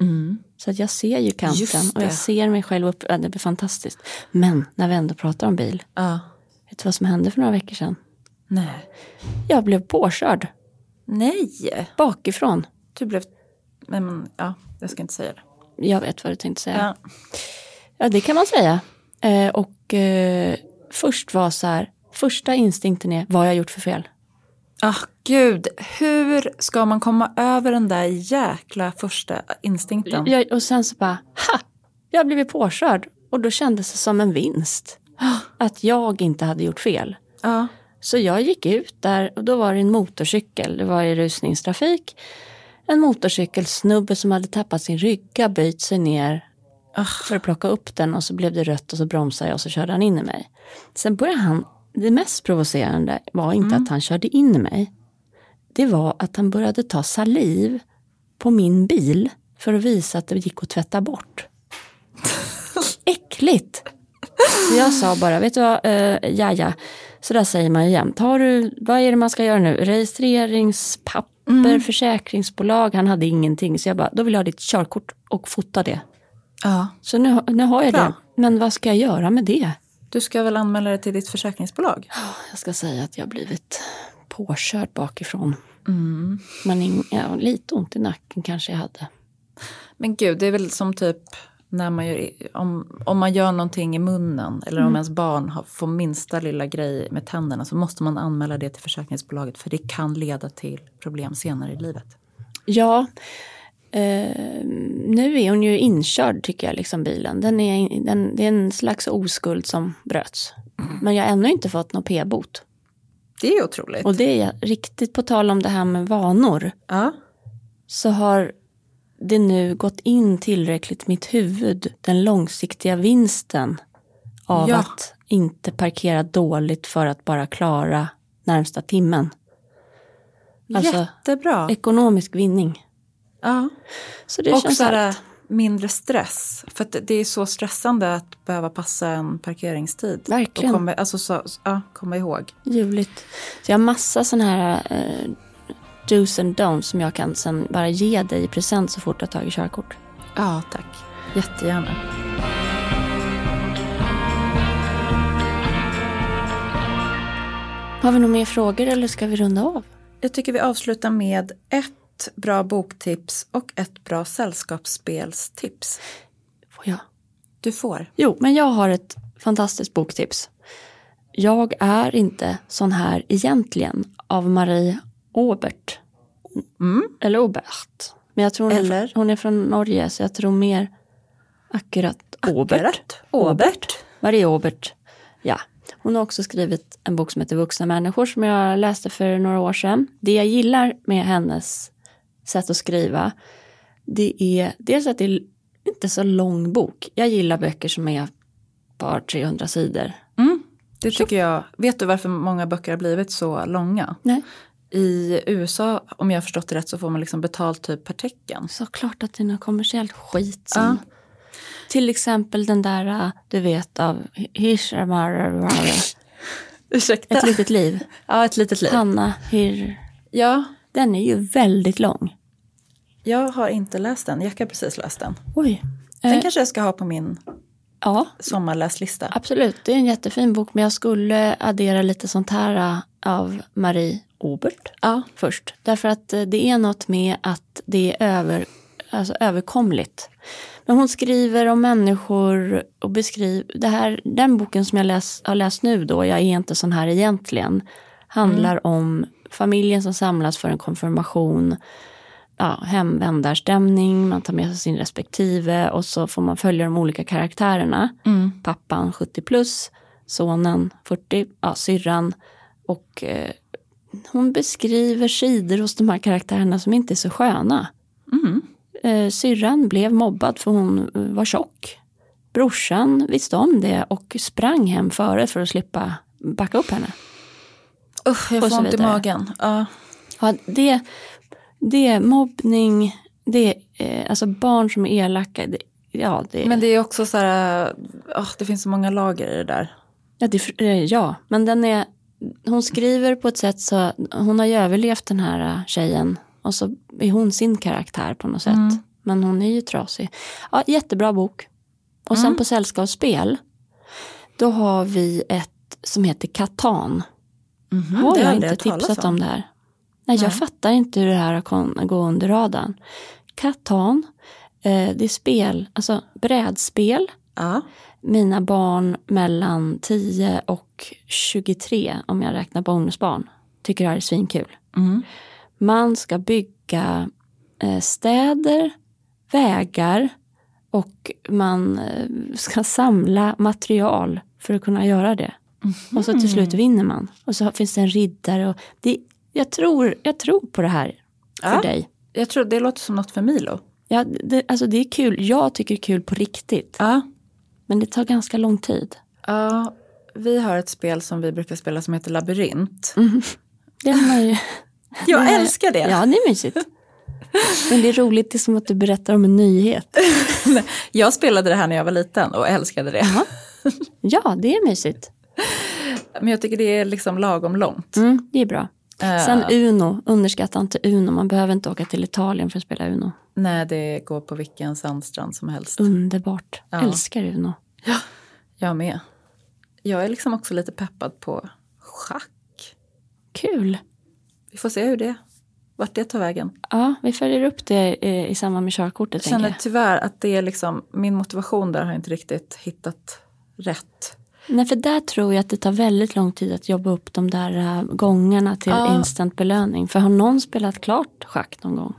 Mm. Så att jag ser ju kanten och jag ser mig själv upp. Det blir fantastiskt. Men när vi ändå pratar om bil. Ja. Vet du vad som hände för några veckor sedan? Nej. Jag blev påkörd Nej. bakifrån. Du blev... Nej men ja, jag ska inte säga det. Jag vet vad du tänkte säga. Ja. Ja, det kan man säga. Eh, och eh, först var så här, första instinkten är, vad har jag gjort för fel? Ah, gud, hur ska man komma över den där jäkla första instinkten? Jag, och sen så bara, ha! Jag har blivit påkörd. Och då kändes det som en vinst. Att jag inte hade gjort fel. Ja. Så jag gick ut där och då var det en motorcykel, det var i rusningstrafik. En motorcykelsnubbe som hade tappat sin rygga, böjt sig ner Ah. för att plocka upp den och så blev det rött och så bromsade jag och så körde han in i mig. Sen började han, det mest provocerande var inte att han körde in mig. Det var att han började ta saliv på min bil för att visa att det gick att tvätta bort. Äckligt! Så jag sa bara, vet du vad, uh, ja ja, så där säger man ju jämt. Har du, vad är det man ska göra nu? Registreringspapper, försäkringsbolag. Han hade ingenting. Så jag bara, då vill jag ha ditt körkort och fota det. ja. Så nu, nu har jag Bra. det. Men vad ska jag göra med det? Du ska väl anmäla det till ditt försäkringsbolag? Jag ska säga att jag har blivit påkörd bakifrån. Mm. Men ja, lite ont i nacken kanske jag hade. Men gud, det är väl som typ när man gör, om, om man gör någonting i munnen eller om ens barn har, får minsta lilla grej med tänderna så måste man anmäla det till försäkringsbolaget för det kan leda till problem senare i livet. Ja, eh, nu är hon ju inkörd tycker jag, liksom bilen. Den är, den, det är en slags oskuld som bröts. Men jag har ännu inte fått någon p-bot. Det är otroligt. Och det är riktigt på tal om det här med vanor. ja. Så har det nu gått in tillräckligt mitt huvud, den långsiktiga vinsten av Ja. att inte parkera dåligt för att bara klara närmsta timmen. Alltså Jättebra. ekonomisk vinning. Ja. Så det Och känns så här, mindre stress. För det är så stressande att behöva passa en parkeringstid. Verkligen. Och komma, alltså så, ja, komma ihåg. ljuvligt. Så jag har massa sådana här eh, do's and don'ts som jag kan sen bara ge dig i present så fort jag har tagit körkort. Ja, tack. Jättegärna. Har vi några mer frågor eller ska vi runda av? Jag tycker vi avslutar med ett bra boktips och ett bra sällskapsspelstips. Får jag? Du får. Jo, men jag har ett fantastiskt boktips. Jag är inte sån här egentligen av Marie Obert. Mm. Eller Obert. Men jag tror hon, Eller? Är, hon är från Norge så jag tror mer akkurat Obert. Obert. Marie Obert. Ja. Hon har också skrivit en bok som heter Vuxna människor som jag läste för några år sedan. Det jag gillar med hennes sätt att skriva det är dels att det är inte så lång bok. Jag gillar böcker som är par 300 sidor. Mm. Det tycker jag. Vet du varför många böcker har blivit så långa? Nej. I USA, om jag har förstått det rätt, så får man liksom betalt typ per tecken. Såklart att det är något kommersiellt skit som Till exempel den där, äh, du vet, av Hirshamar, Ursäkta? Ett litet liv. Ja, ett litet liv. Hanna Hir. Ja, Den är ju väldigt lång. jag har inte läst den. Jag har precis läst den. Oj. Den Eh, kanske jag ska ha på min ja, sommarläslista. absolut. Det är en jättefin bok. Men jag skulle addera lite sånt här äh, av Marie Obert Ja. först. Därför att eh, det är något med att det är över, alltså överkomligt. Men hon skriver om människor och beskriver, det här, den boken som jag läs, har läst nu då, Jag är inte sån här egentligen, handlar om familjen som samlas för en konfirmation, ja, hemvändarstämning, man tar med sig sin respektive och så får man följa de olika karaktärerna. Mm. Pappan 70 plus sonen 40, ja, syrran. Och eh, hon beskriver sidor hos de här karaktärerna som inte är så sköna. Mm. Eh, syrran blev mobbad för hon eh, var tjock. Brorsan visste om det och sprang hem före för att slippa backa upp henne. Usch, jag får ont i magen. Ja. Ja, det, det är mobbning, det är eh, alltså barn som är elaka. Det, ja, det, Men det är också så här, åh, det finns så många lager i det där. ja, det, eh, ja, men den är, hon skriver på ett sätt så hon har ju överlevt den här eh, tjejen och så är hon sin karaktär på något sätt. Mm. Men hon är ju trasig. Ja, jättebra bok. Och sen Mm. på sällskapsspel, då har vi ett som heter Katan. Mhm, har jag aldrig inte tipsat om det här? Nej, jag Nej. fattar inte hur det här har kon- gå under radarn. Katan, eh, det är spel, alltså brädspel. Ja. Mina barn mellan 10 och 23, om jag räknar bonusbarn, tycker det här är svinkul. Mm. Man ska bygga eh, städer, vägar och man eh, ska samla material för att kunna göra det. Och så till slut vinner man. Och så finns det en riddare. Och det, jag, tror, jag tror på det här för Ja. dig. Jag tror det låter som något för Milo. Ja, det, alltså det är kul. Jag tycker det är kul på riktigt. Ja. Men det tar ganska lång tid. ja. Vi har ett spel som vi brukar spela som heter Labyrint. Det har man ju, (laughs) Jag det- älskar det. Ja, det är mysigt. Men det är roligt, det är som att du berättar om en nyhet. (laughs) Jag spelade det här när jag var liten och älskade det. Ja, (laughs) det är mysigt. Men jag tycker det är liksom lagom långt. Mm, det är bra. Eh, Sen Uno, underskatta inte Uno. Man behöver inte åka till Italien för att spela Uno. Nej, det går på vilken sandstrand som helst. Underbart. Ja. Älskar Uno. Jag med. Jag är liksom också lite peppad på schack. Kul. Vi får se hur det, vart det tar vägen. Ja, vi följer upp det eh, i samband med körkortet. Jag känner jag. tyvärr att det är liksom, min motivation där har inte riktigt hittat rätt. Nej, för där tror jag att det tar väldigt lång tid att jobba upp de där uh, gångarna till Ja. instant belöning. För har någon spelat klart schack någon gång?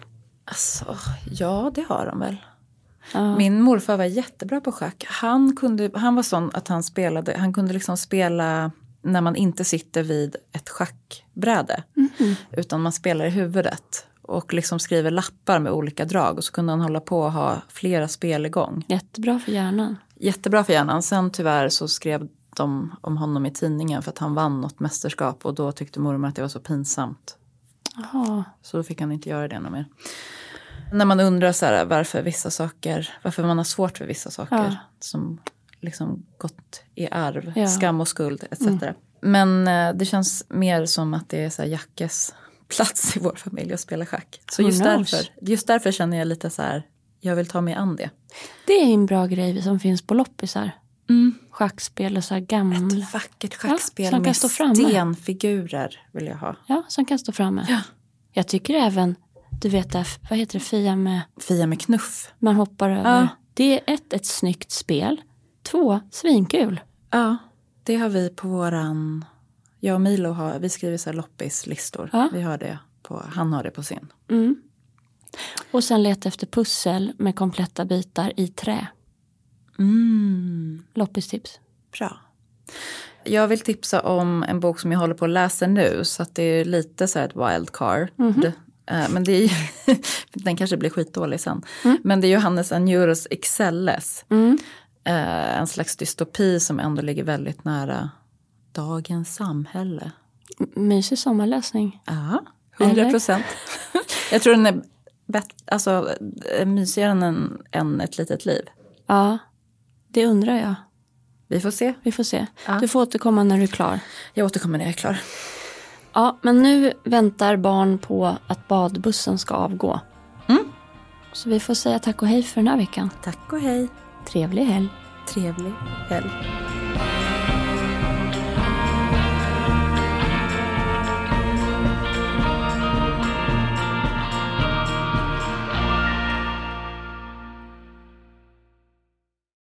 Alltså, ja det har de väl. Ja. Min morfar var jättebra på schack. Han, kunde, han var sån att han spelade, han kunde liksom spela när man inte sitter vid ett schackbräde. Utan man spelar i huvudet. Och liksom skriver lappar med olika drag. Och så kunde han hålla på och ha flera spel igång. Jättebra för hjärnan. Jättebra för hjärnan. Sen tyvärr så skrev de om honom i tidningen för att han vann något mästerskap. Och då tyckte mormor att det var så pinsamt. Jaha. Så då fick han inte göra det något mer. När man undrar så här, varför vissa saker, varför man har svårt för vissa saker Ja. som liksom gått i arv, Ja. skam och skuld etc. Men eh, det känns mer som att det är så här Jackes (laughs) plats i vår familj att spela schack. Så just därför, just därför känner jag lite så här, jag vill ta mig an det. Det är en bra grej som finns på loppisar. Schackspel och så här gamla. Ett vackert Ja, schackspel som kan med stå framme. stenfigurer vill jag ha. Ja, som kan stå framme. Ja. Jag tycker även, du vet, där, vad heter det, Fia med, Fia med knuff. man hoppar över. Ja. Det är ett, ett snyggt spel. Två, svinkul. Ja, det har vi på våran... Jag och Milo har, vi skriver så här loppislistor. Ja. Vi har det på, han har det på sin. Mm. Och sen leta efter pussel med kompletta bitar i trä. Mm, Loppistips. bra. Jag vill tipsa om en bok som jag håller på att läsa nu. Så att det är lite så här ett wildcard. Eh, Men det är (laughs) den kanske blir skitdålig sen. Men det är Johannes Anjuros Excelles. Mm. Eh, En slags dystopi som ändå ligger väldigt nära dagens samhälle. Mysig sommarläsning. Ja, 100 procent. (laughs) Jag tror den är alltså, eh, mysigare än, en, än ett litet liv. Ja, det undrar jag. Vi får se. Vi får se. Ja. Du får återkomma när du är klar. Jag återkommer när jag är klar. Ja, men nu väntar barn på att badbussen ska avgå. Mm. Så vi får säga tack och hej för den här veckan. Tack och hej. Trevlig helg. Trevlig helg.